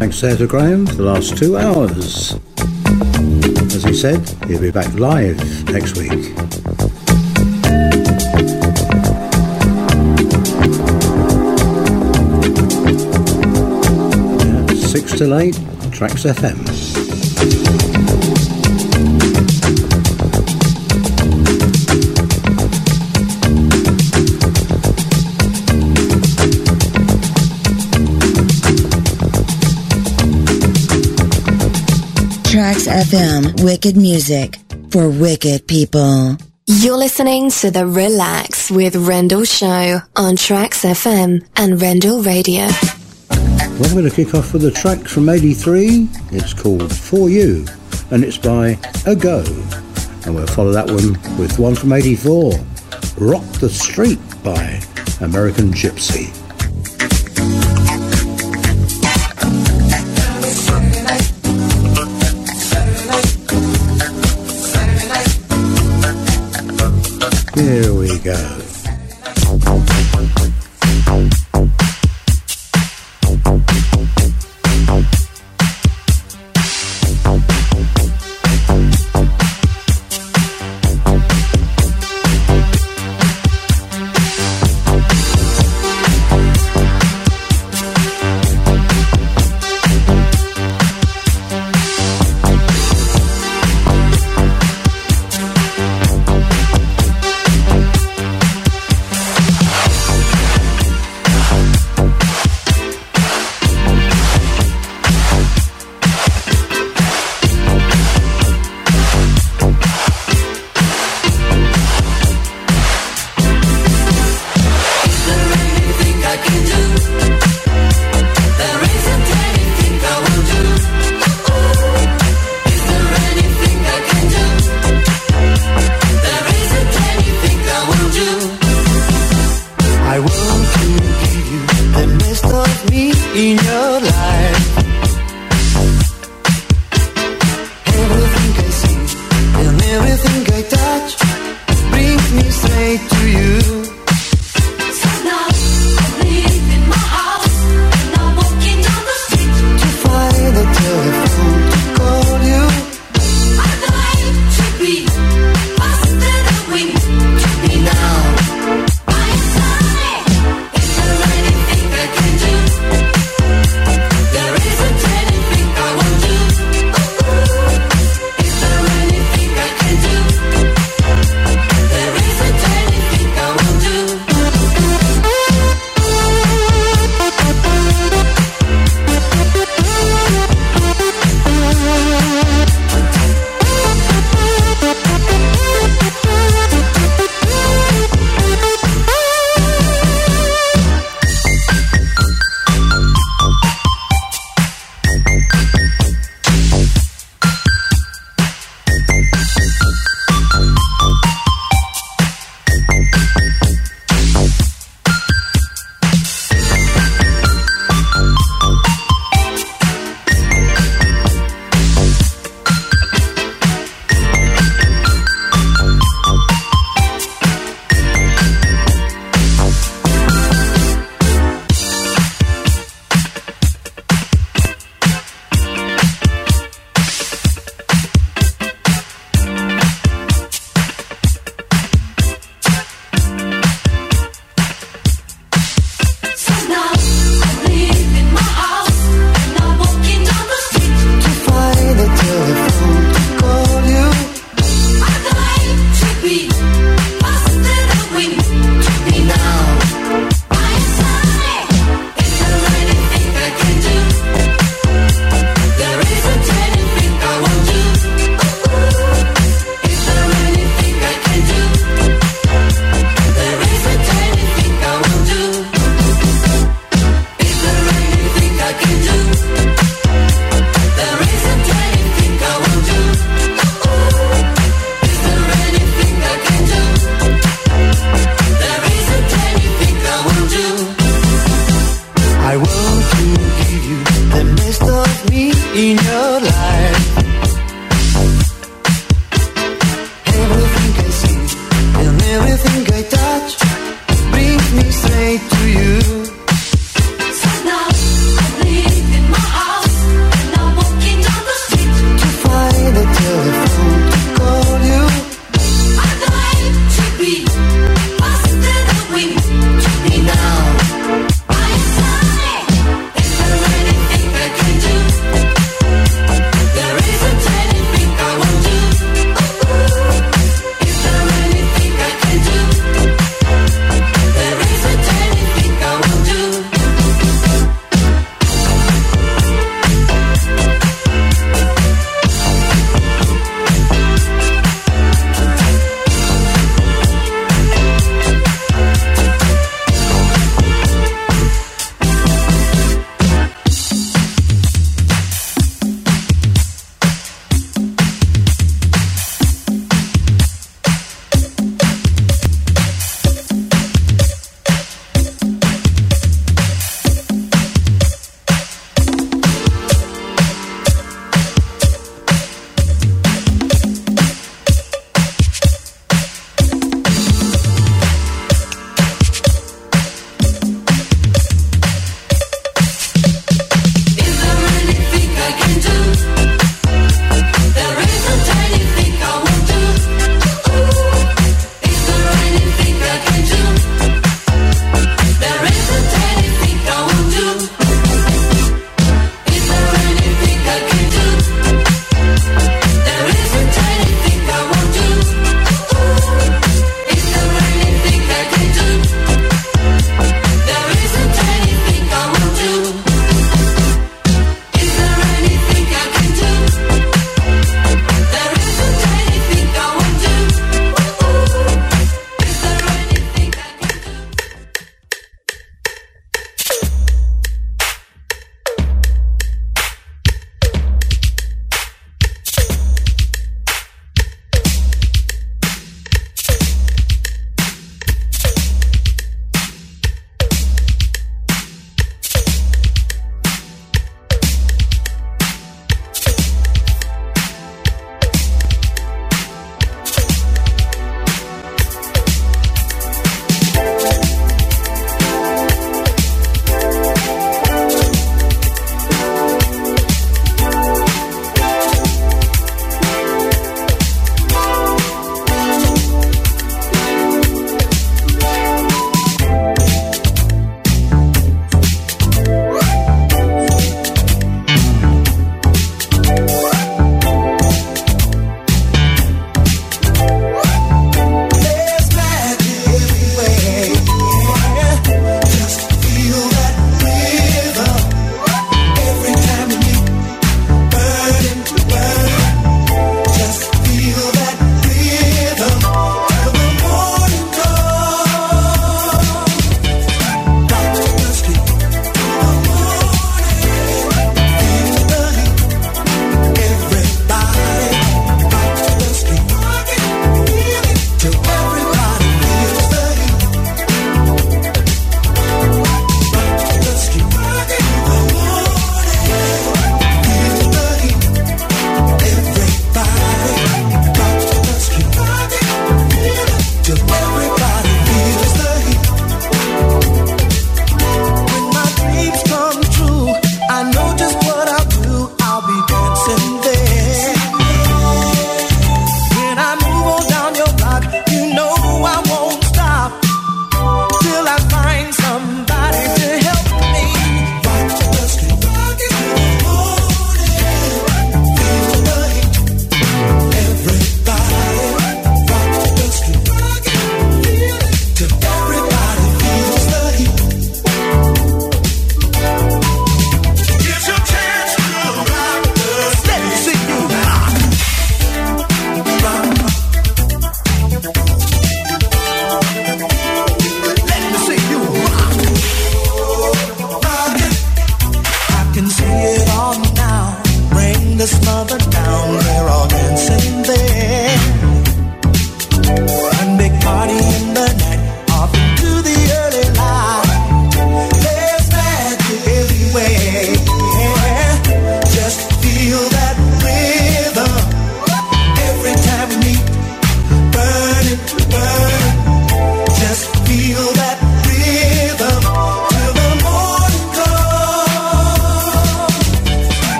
thanks there to Graham for the last two hours. As he said, he'll be back live next week. Six till eight, Trax FM. Sirius FM Wicked Music for Wicked People. You're listening to the Relax with Rendell show on Trax FM and Rendell Radio. We're going to kick off with a track from 83. It's called For You and it's by Ago. And we'll follow that one with one from 84, Rock the Street by American Gypsy. There we go.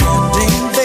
standing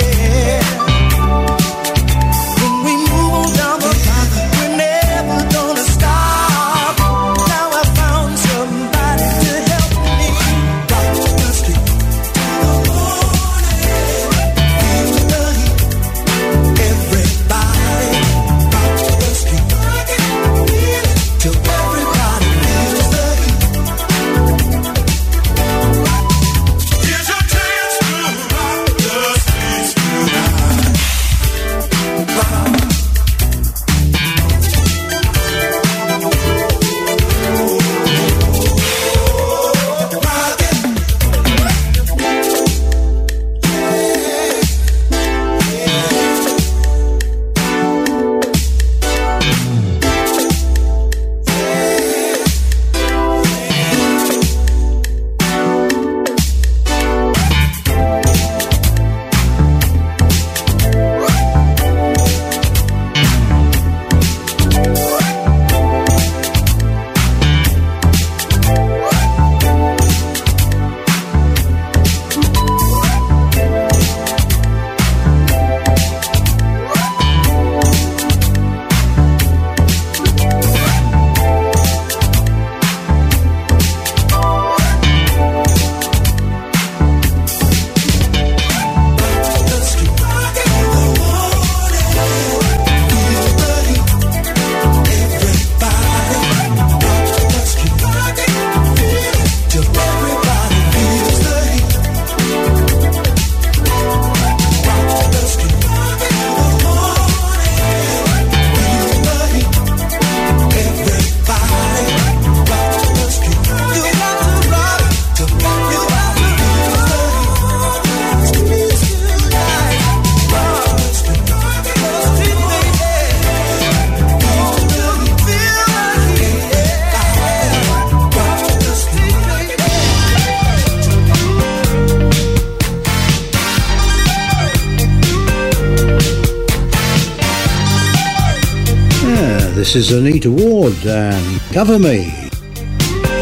This is Anita Ward and Cover Me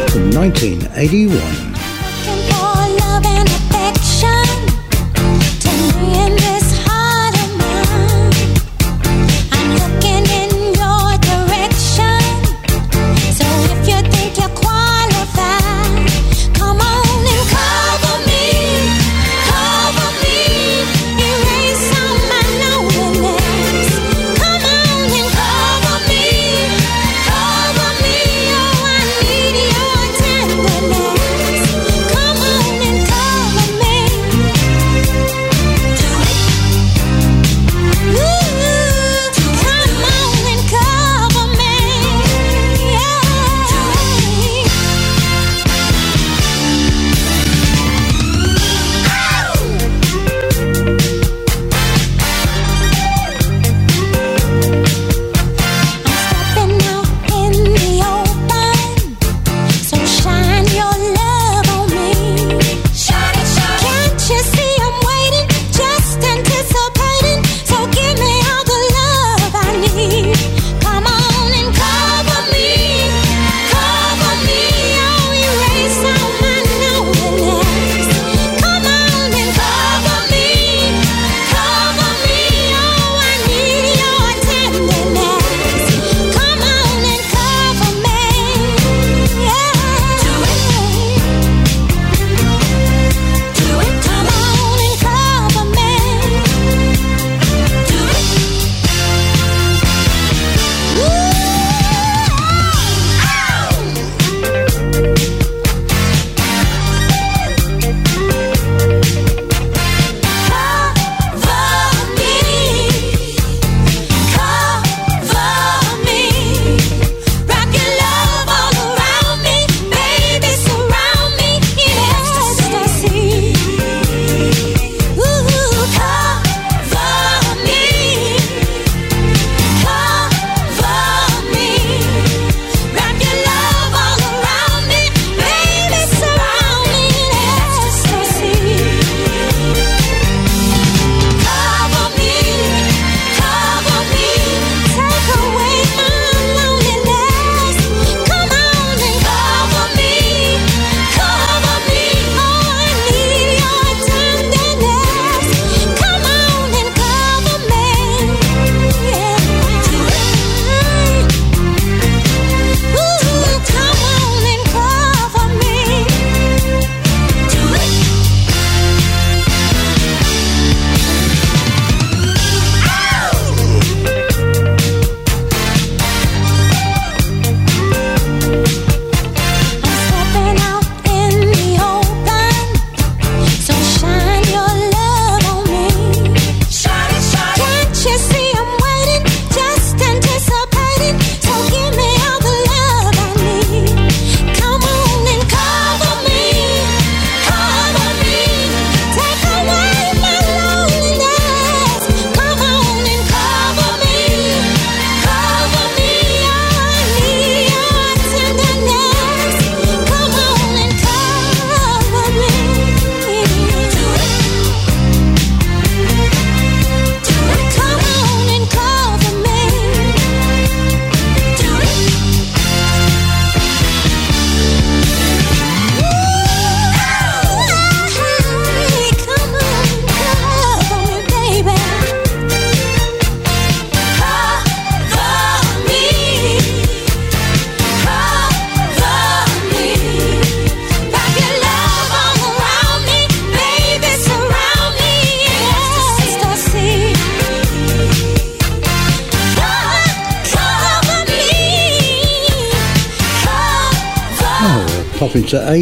from 1981.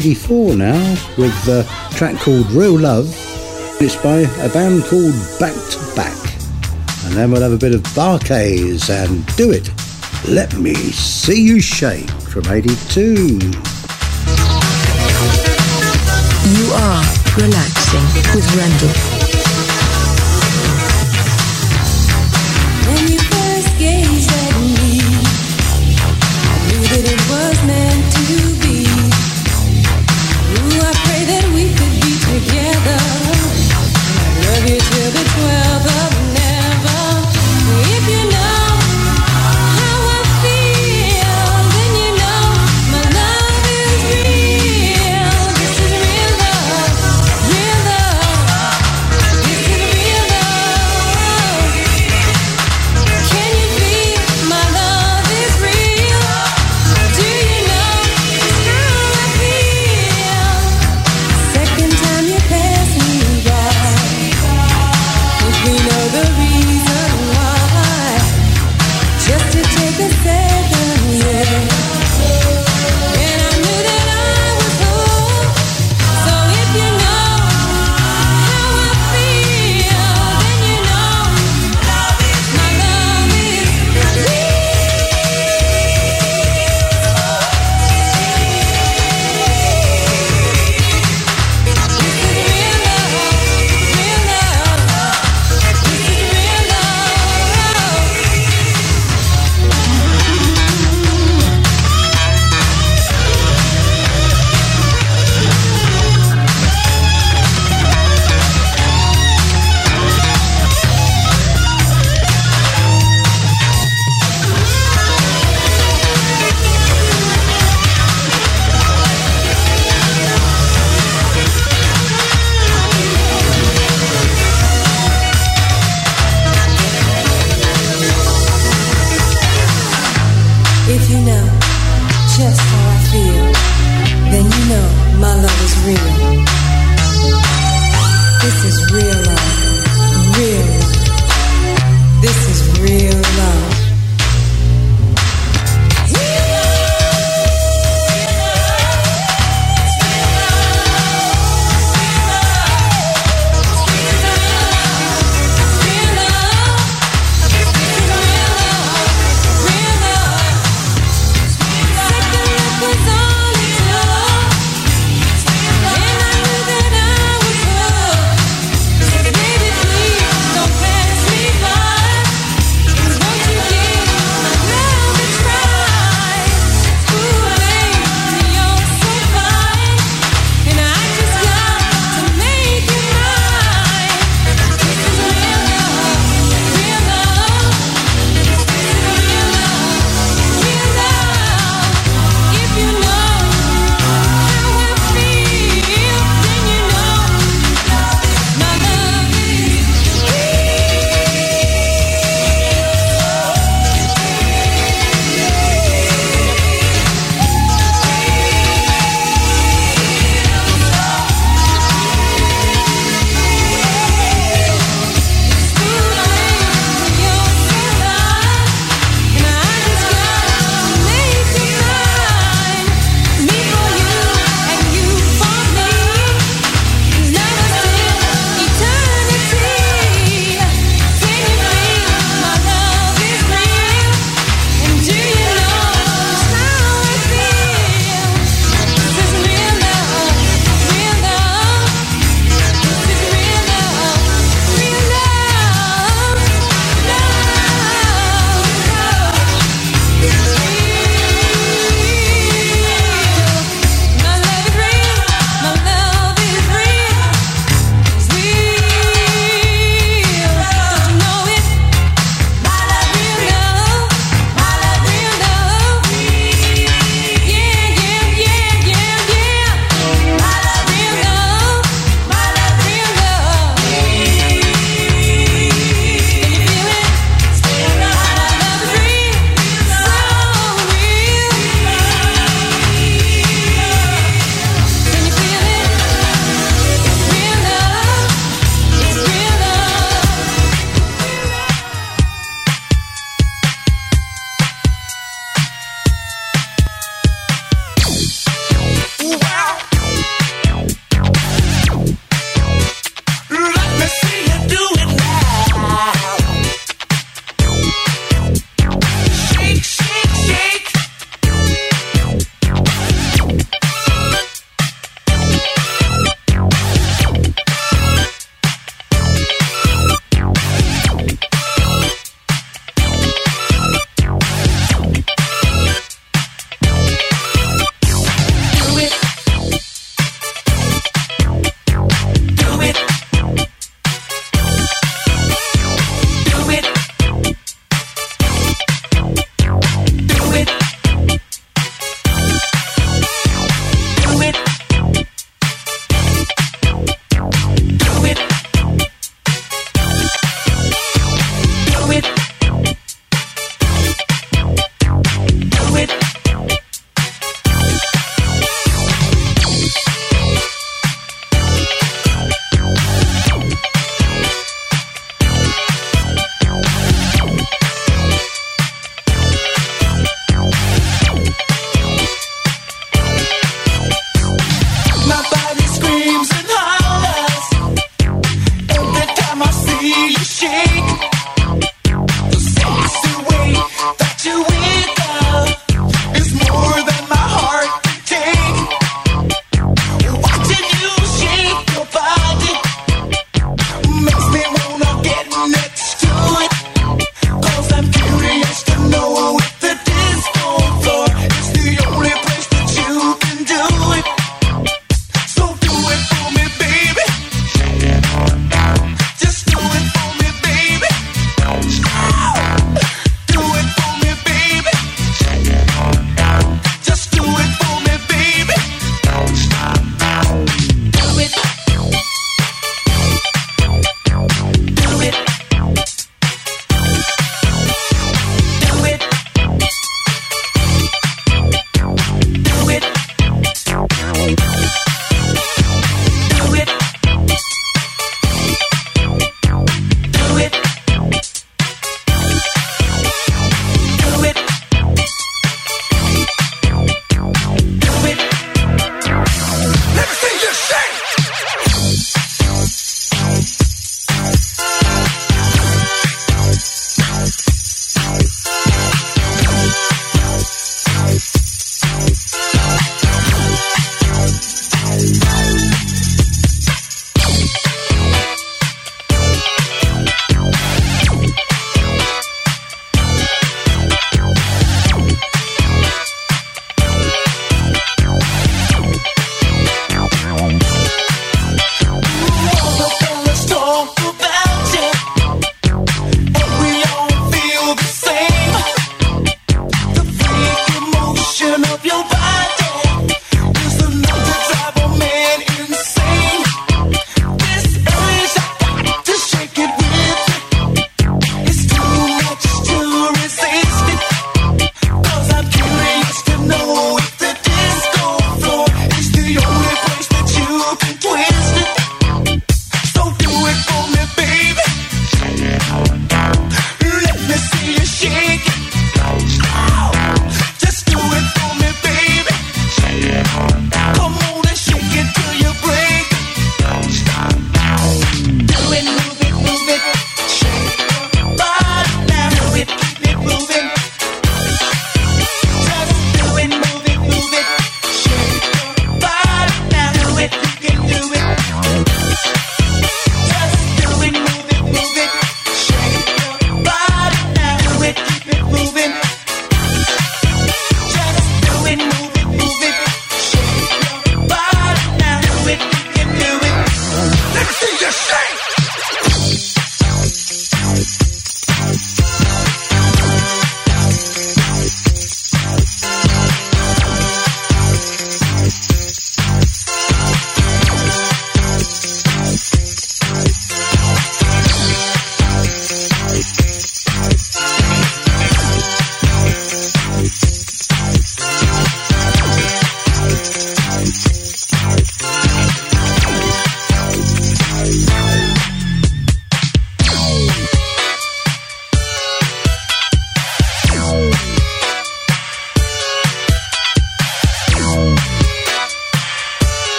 Jump 84 now with a track called Real Love. It's by a band called Back to Back. And then we'll have a bit of Bar-Kays and Do It. Let Me See You Shake from 82. You are relaxing with Rendell.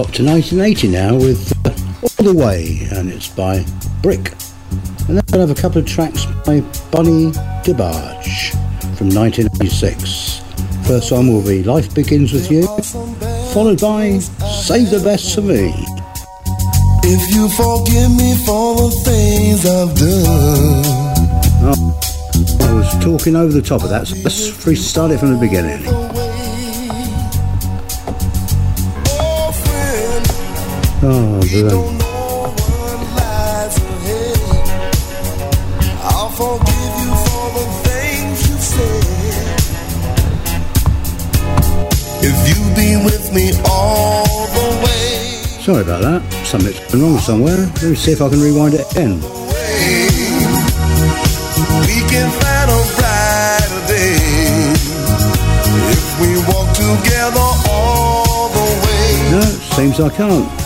And to pop to 1980 now with uh, All the Way, and it's by Brick. And then we'll have a couple of tracks by Bunny DeBarge from 1986. First one will be Life Begins With You, followed by Save the Best for Me. If you forgive me for the things I've done. Oh, I was talking over the top of that, so let's restart it from the beginning. The way. Sorry about that. Something's gone wrong somewhere. Let me see if I can rewind it again. We can find a brighter day if we walk together all the way. No, seems I can't.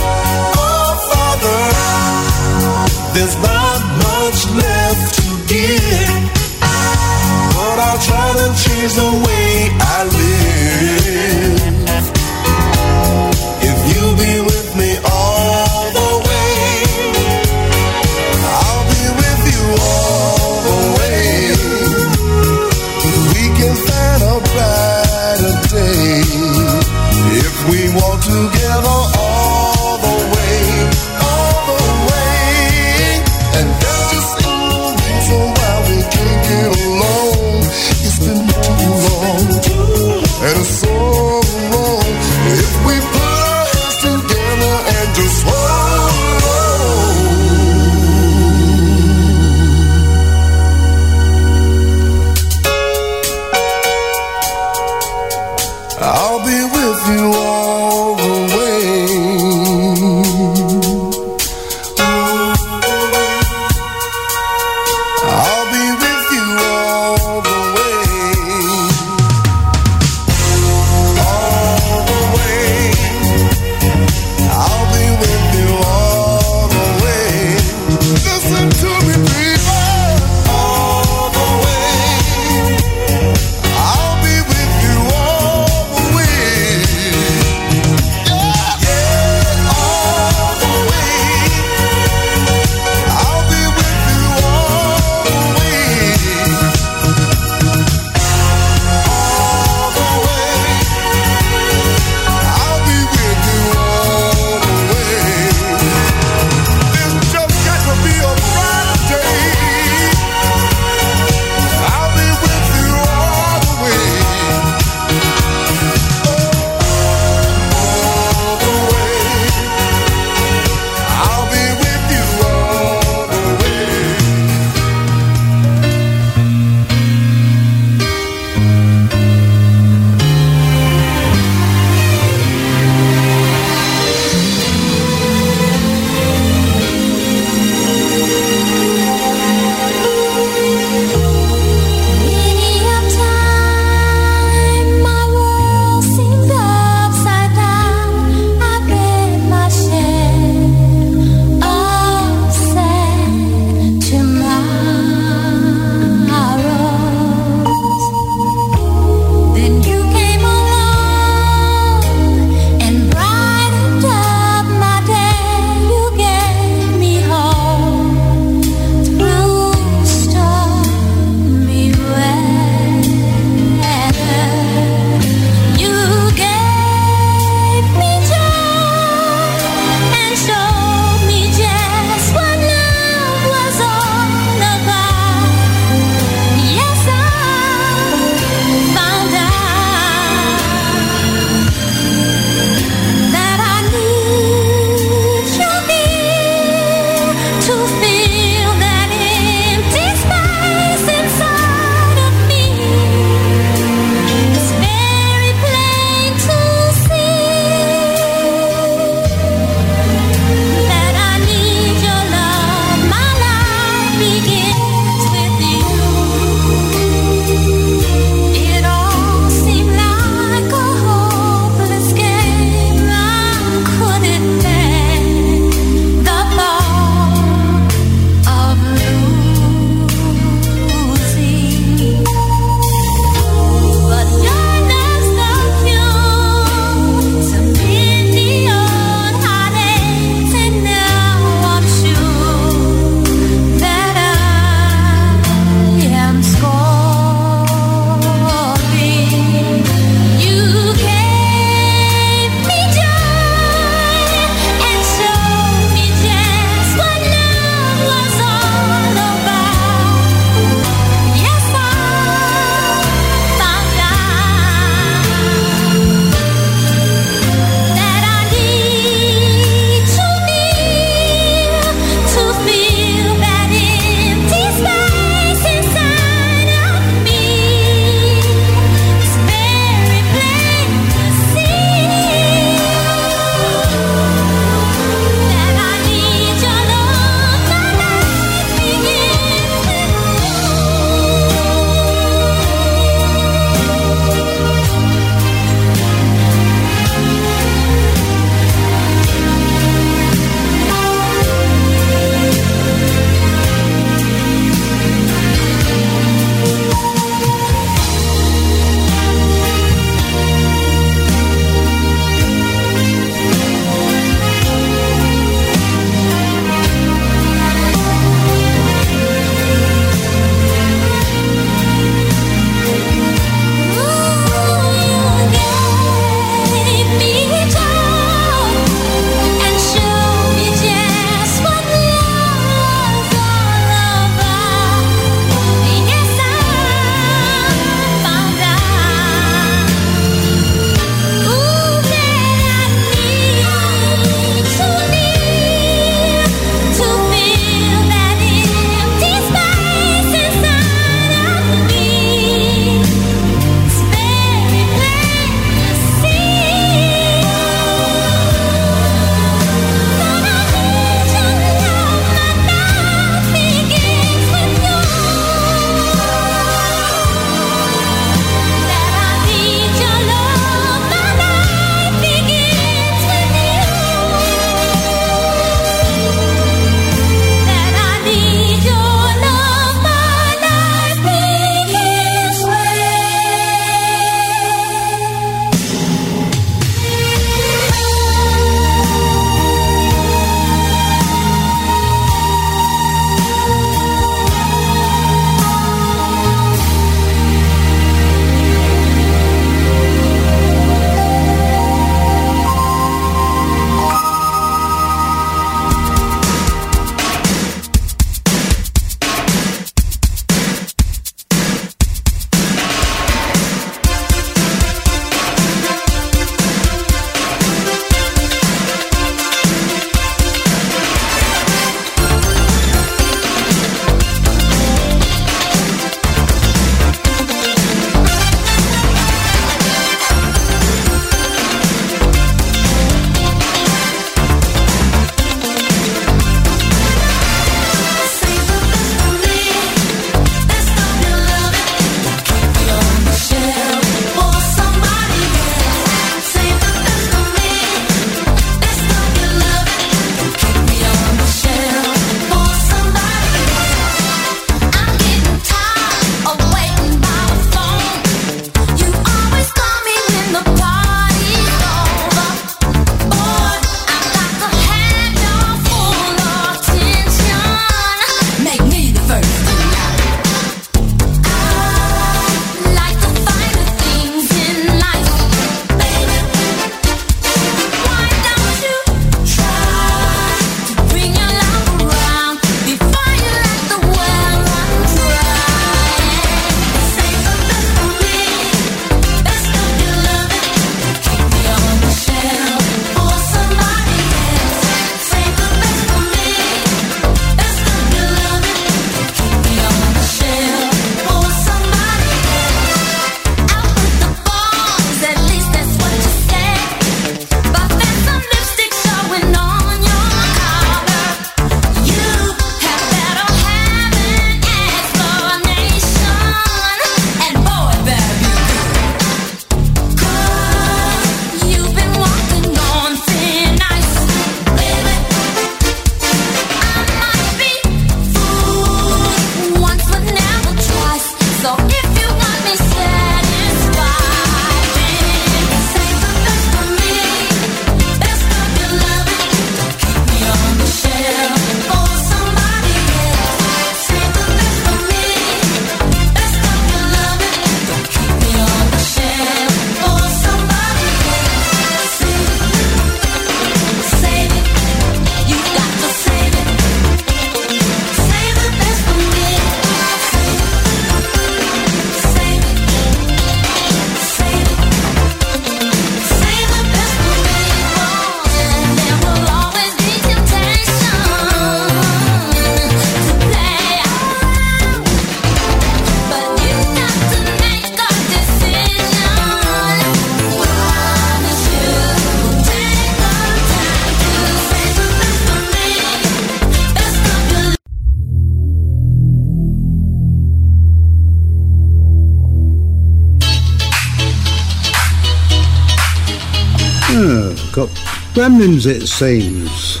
Gremlins, it seems.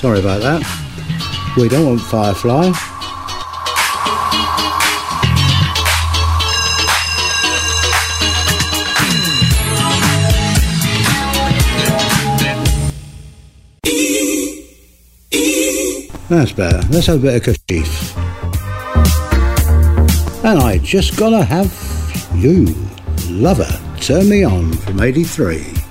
Sorry about that. We don't want Firefly. That's better. Let's have a bit of Kashif. And I just gotta have you, lover, turn me on from 83.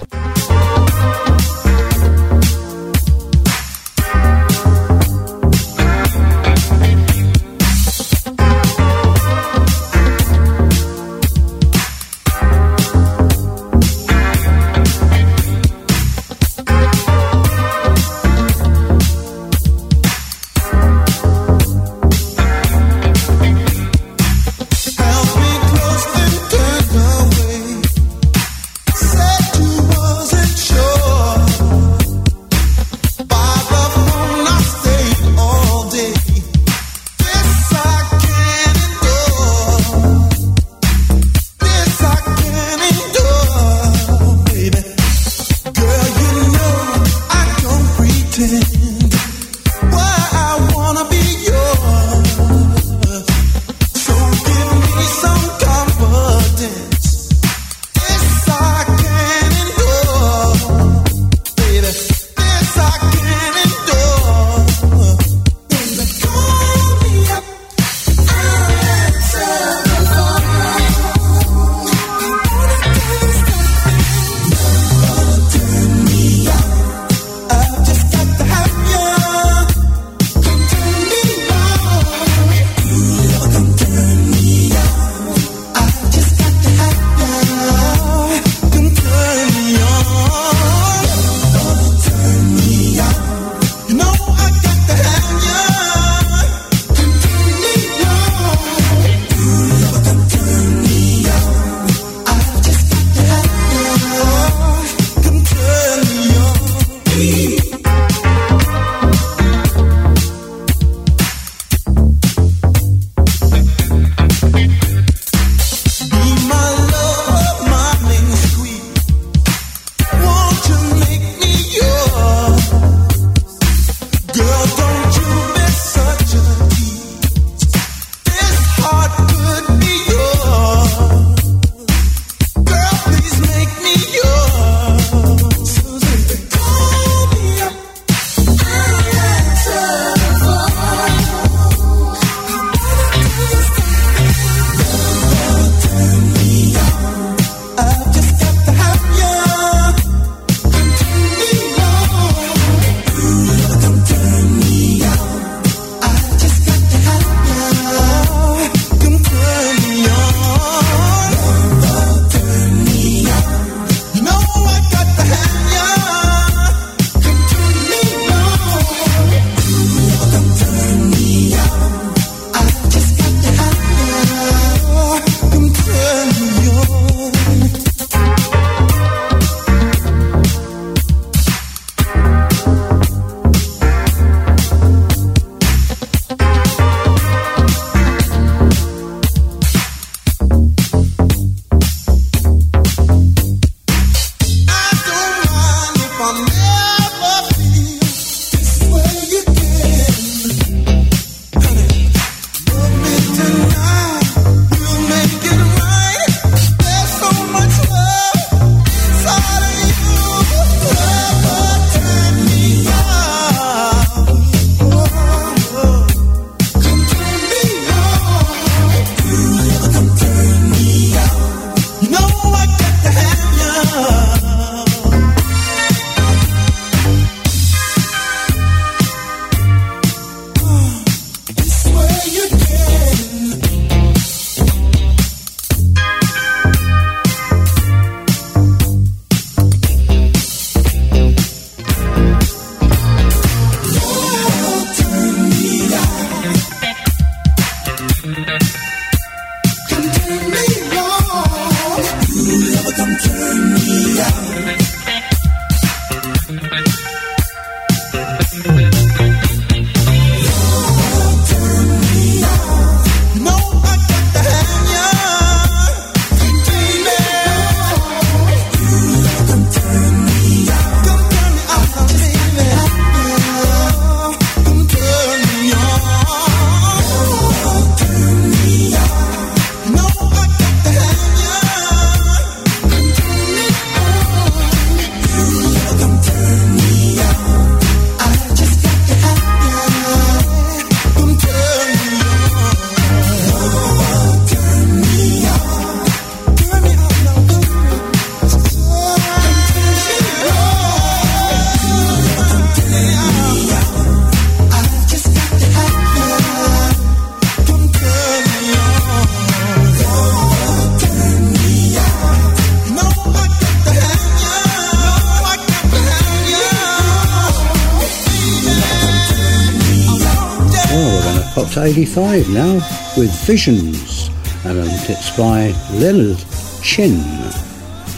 85 now with Visions, and um, it's by Leonard Chin.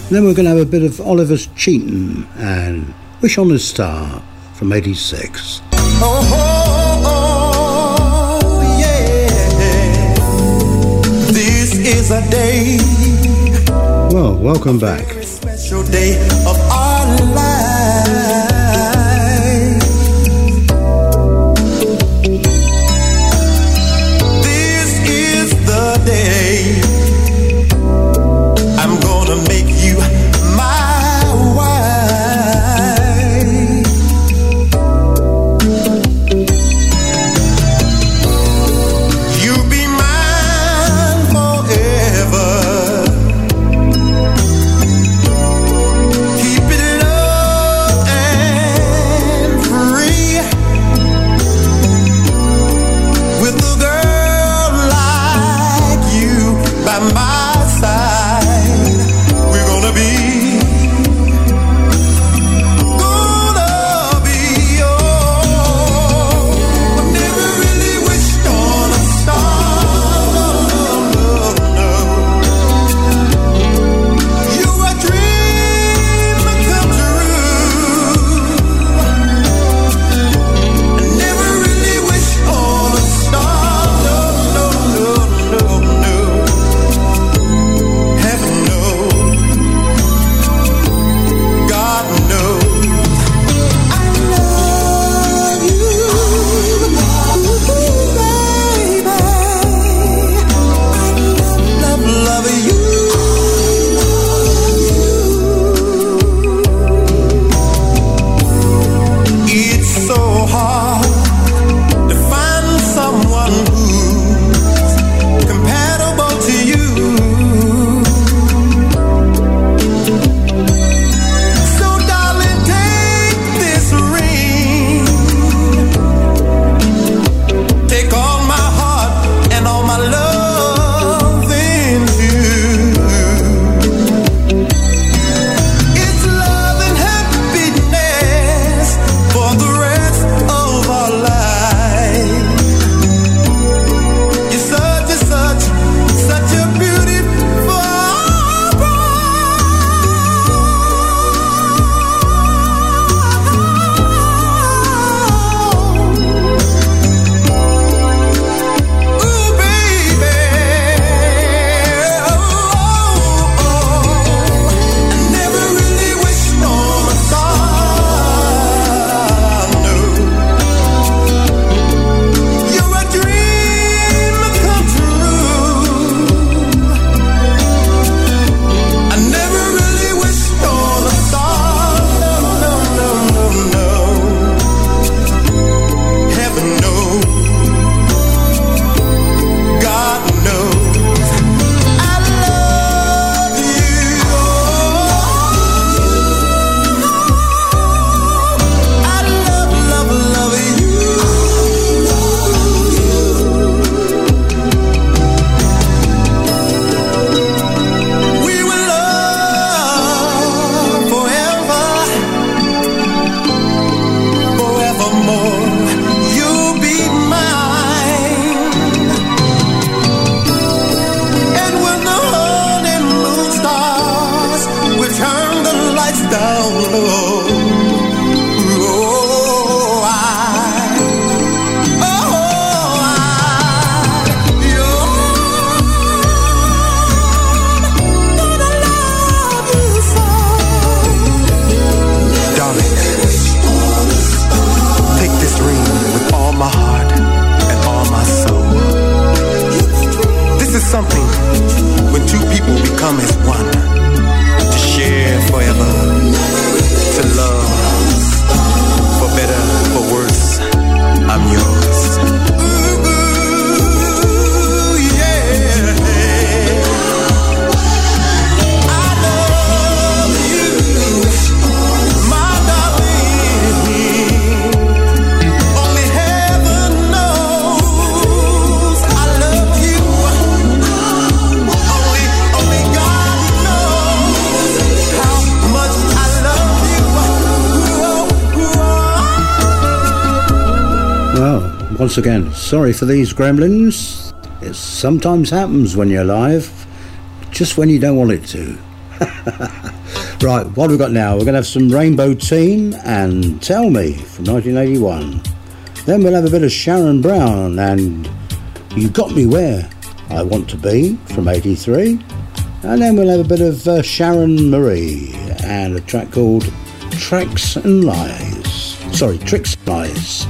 then we're going to have a bit of Oliver Cheatham and Wish on a Star from 86. Oh, oh, oh, yeah. This is a day, Well, welcome back. Once again, sorry for these gremlins. It sometimes happens when you're live, just when you don't want it to. right, what have we got now? We're going to have some Rainbow Team and Tell Me from 1981. Then we'll have a bit of Sharon Brown and You Got Me Where I Want to Be from 83. And then we'll have a bit of uh, Sharon Marie and a track called Tracks and Lies. Sorry, Tricks and Lies.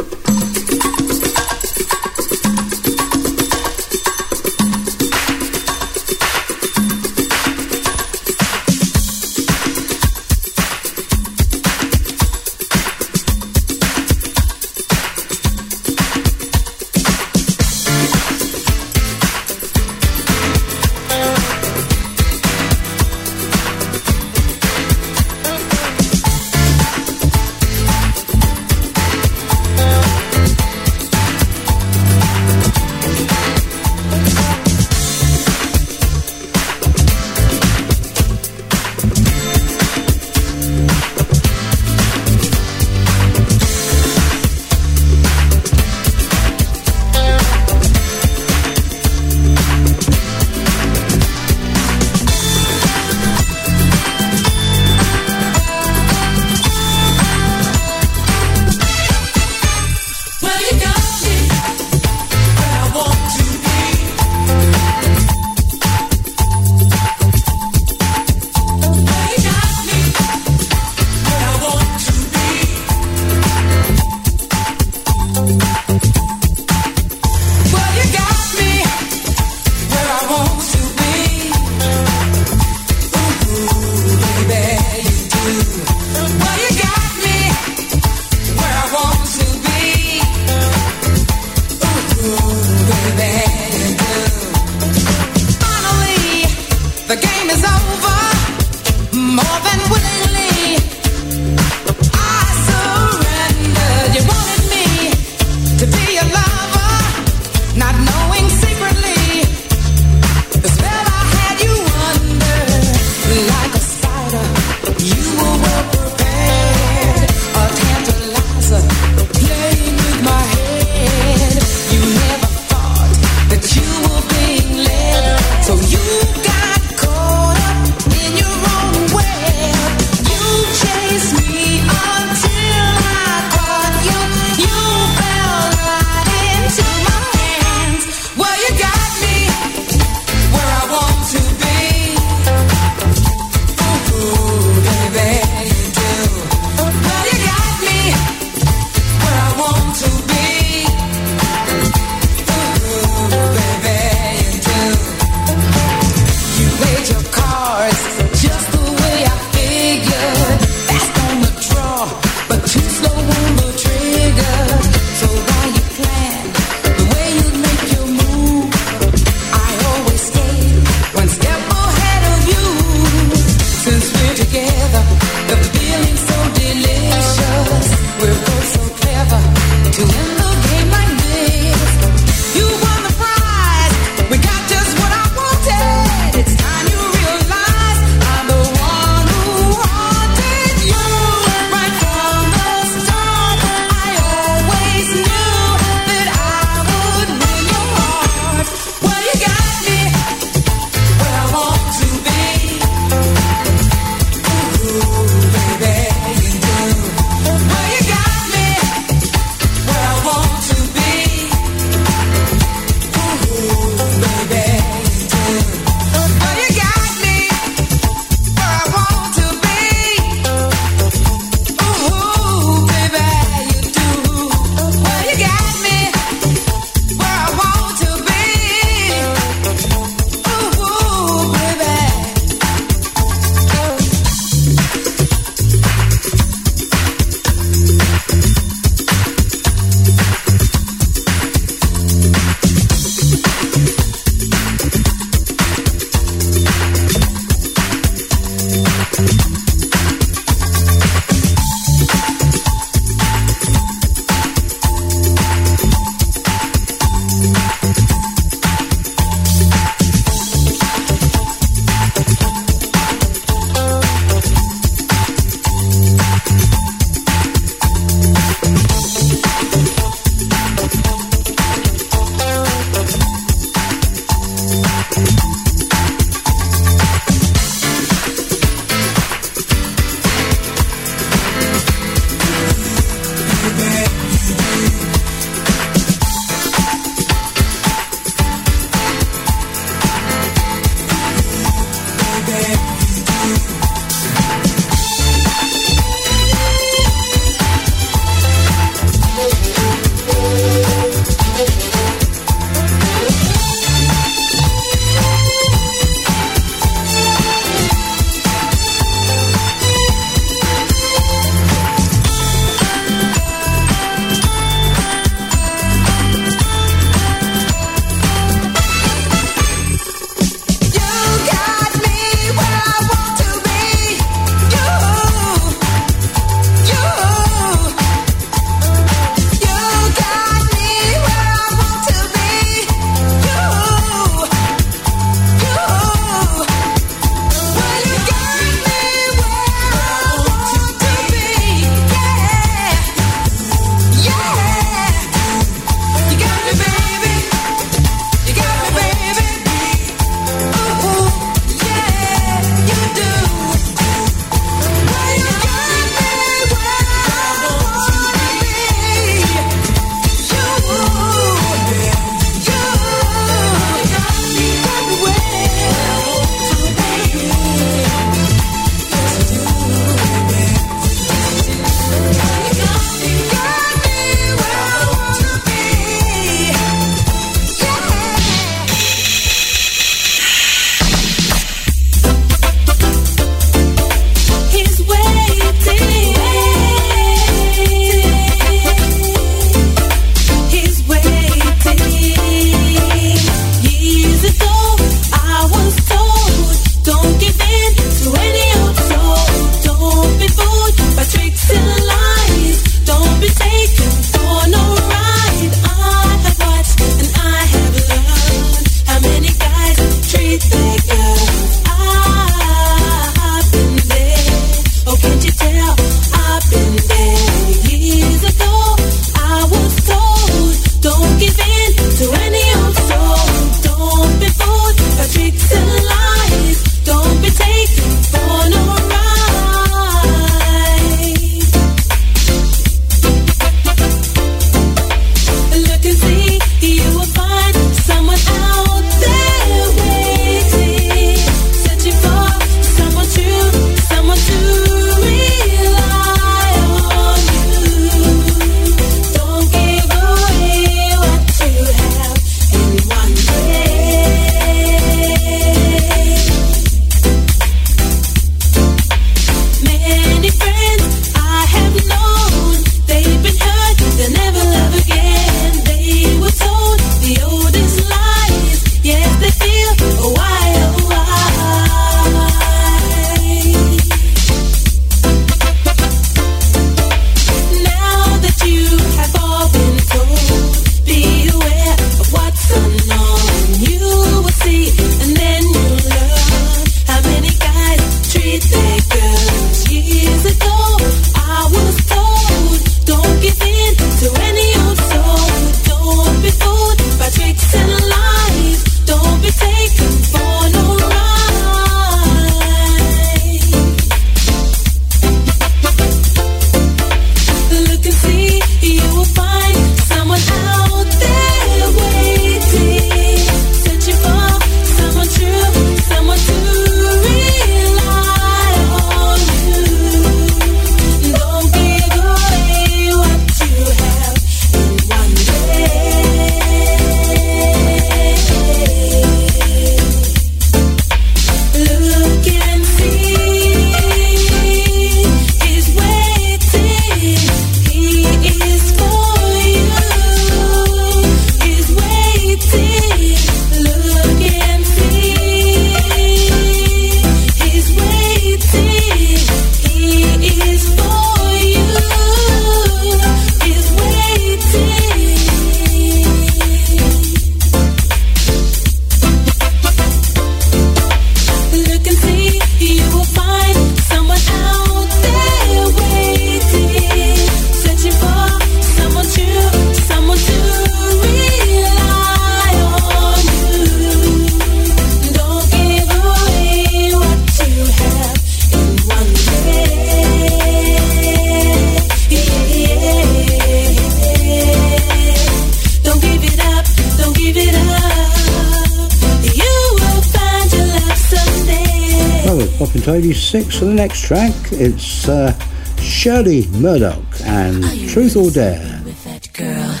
Track. It's uh, Shirley Murdock and Truth or Dare. With that girl,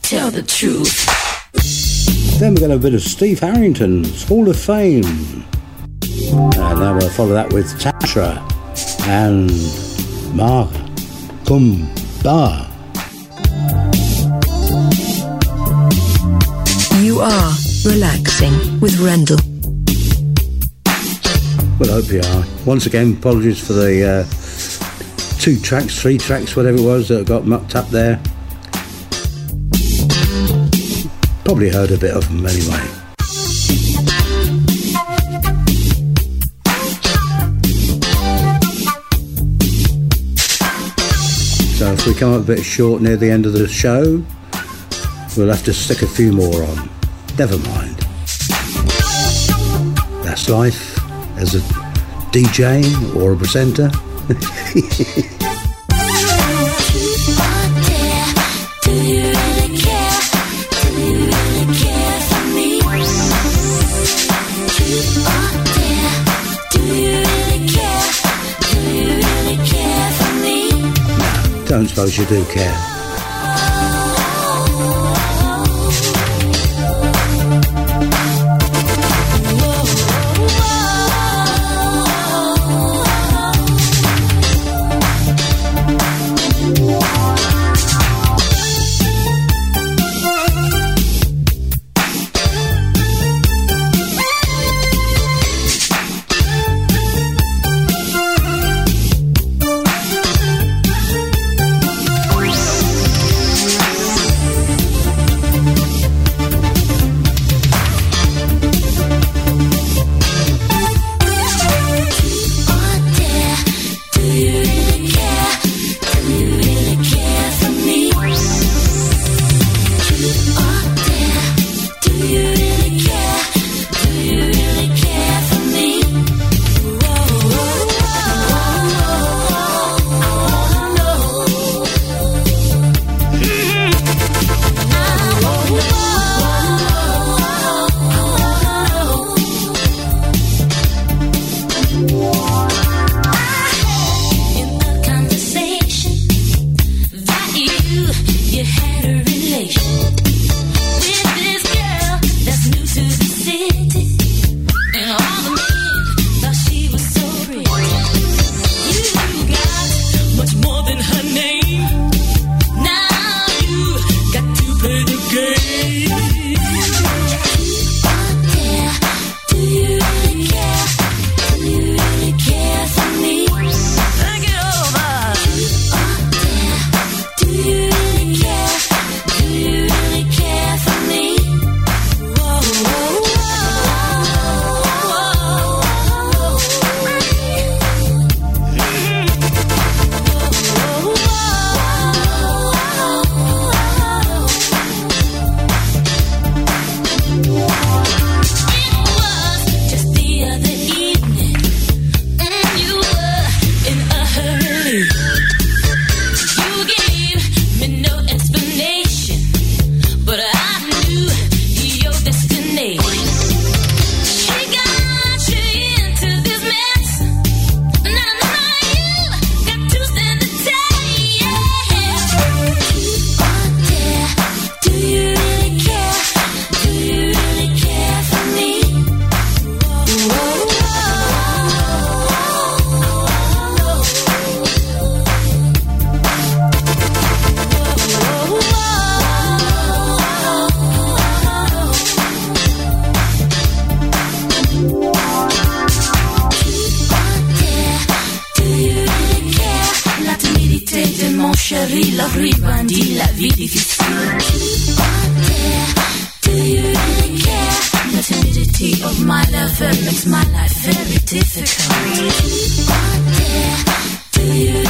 tell the truth. Then we're going to have a bit of Steve Arrington's Hall of Fame. And then we'll follow that with Tantra and Ma Kumba. You are relaxing with Rendell. Well, I hope you are. Once again, apologies for the uh, two tracks, three tracks, whatever it was that got mucked up there. Probably heard a bit of them anyway. So if we come up a bit short near the end of the show, we'll have to stick a few more on. Never mind. That's life as a DJ or a presenter. Don't suppose you do care? Do you really care? The timidity of my lover makes my life very difficult. Do you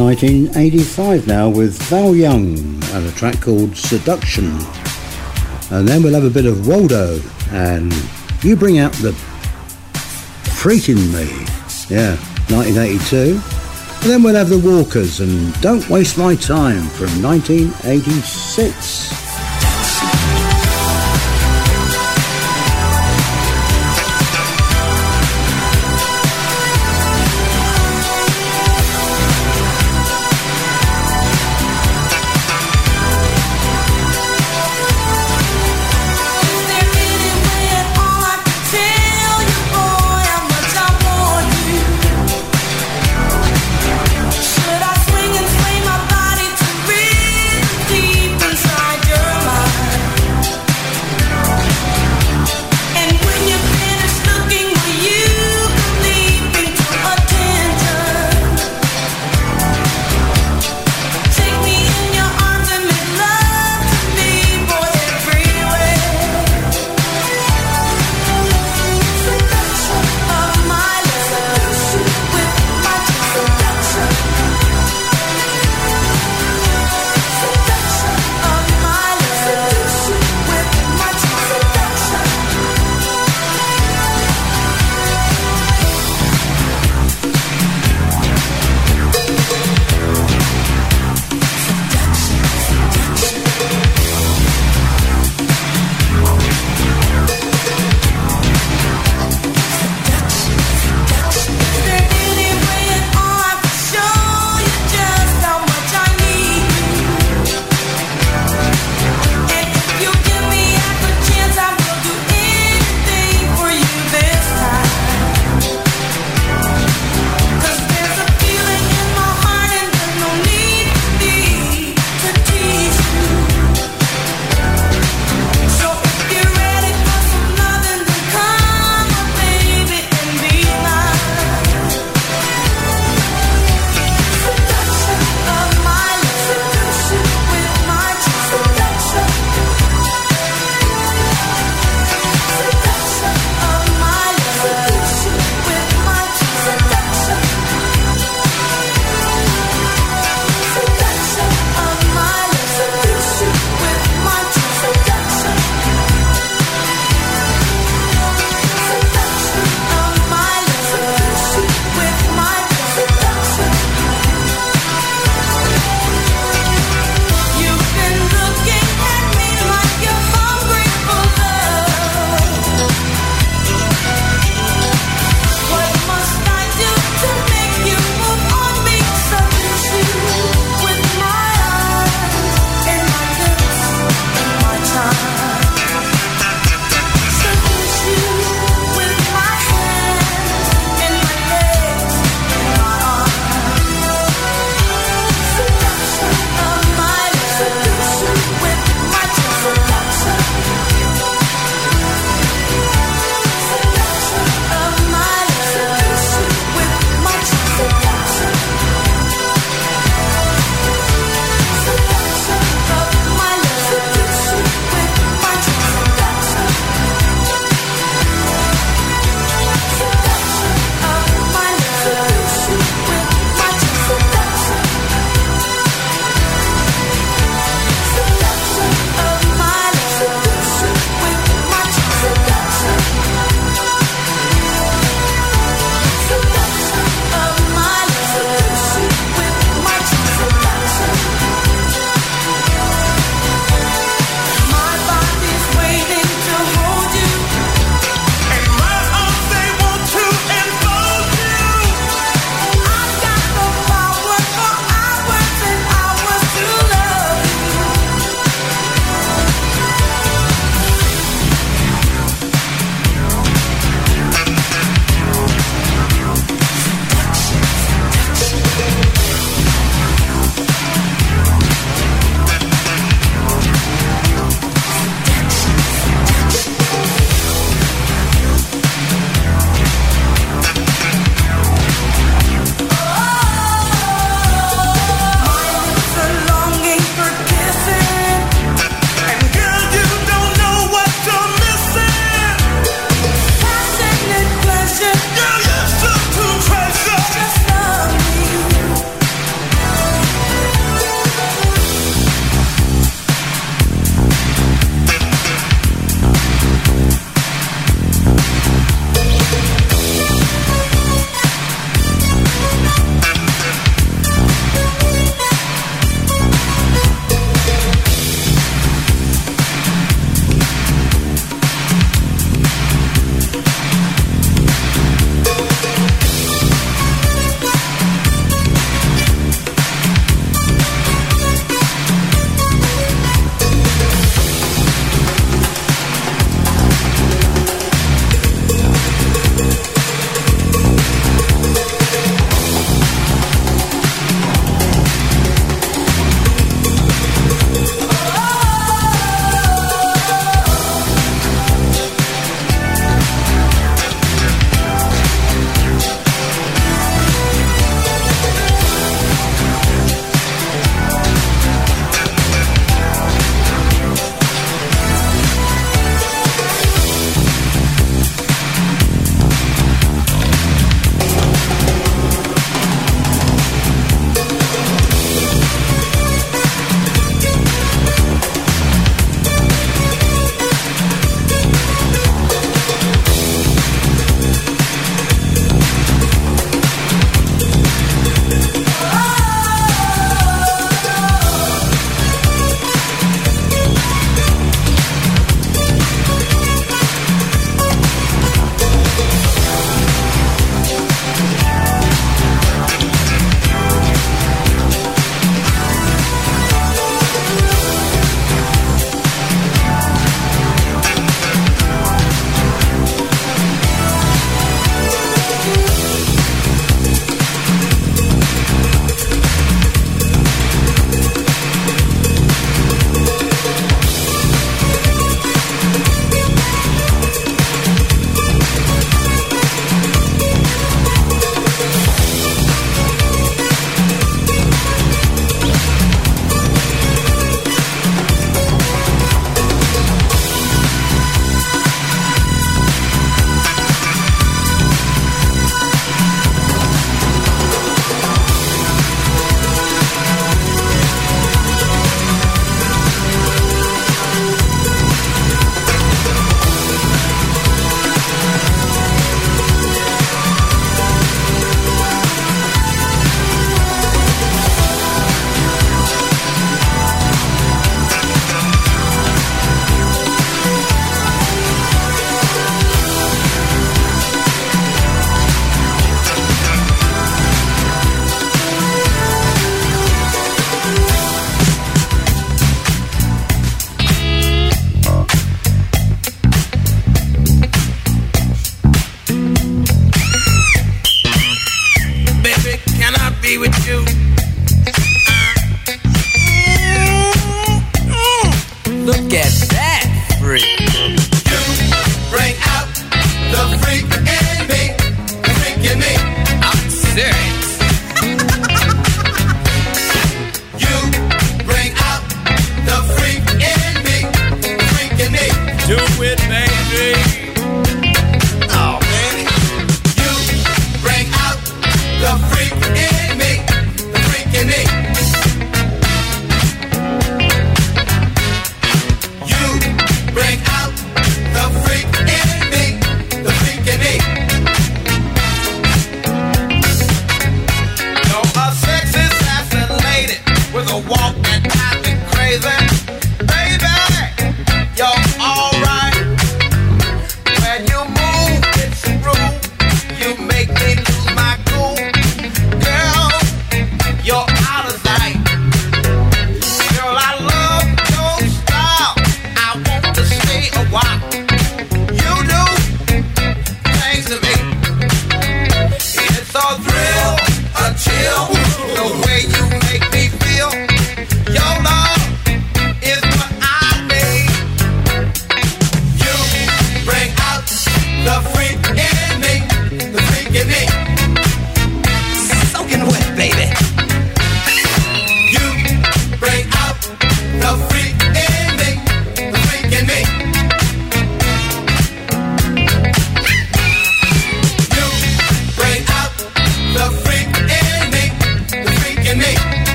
1985 now with Val Young and a track called Seduction. And then we'll have a bit of Waldo and You Bring Out the Freak in Me. Yeah, 1982. And then we'll have the Walkers and Don't Waste My Time from 1986.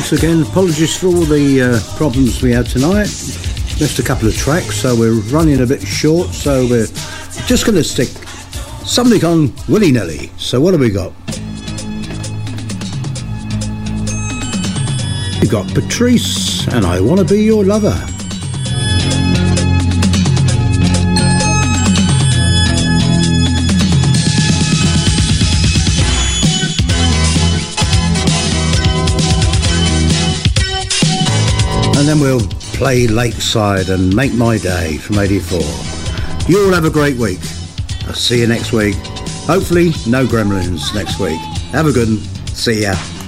once again, apologies for all the uh, problems we had tonight. Missed a couple of tracks, so we're running a bit short, so we're just going to stick something on willy nilly. So, what have we got? We've got Patrice, and I Want to Be Your Lover. Then we'll play Lakeside and Make My Day from 84. You all have a great week. I'll see you next week. Hopefully, no gremlins next week. Have a good one. See ya.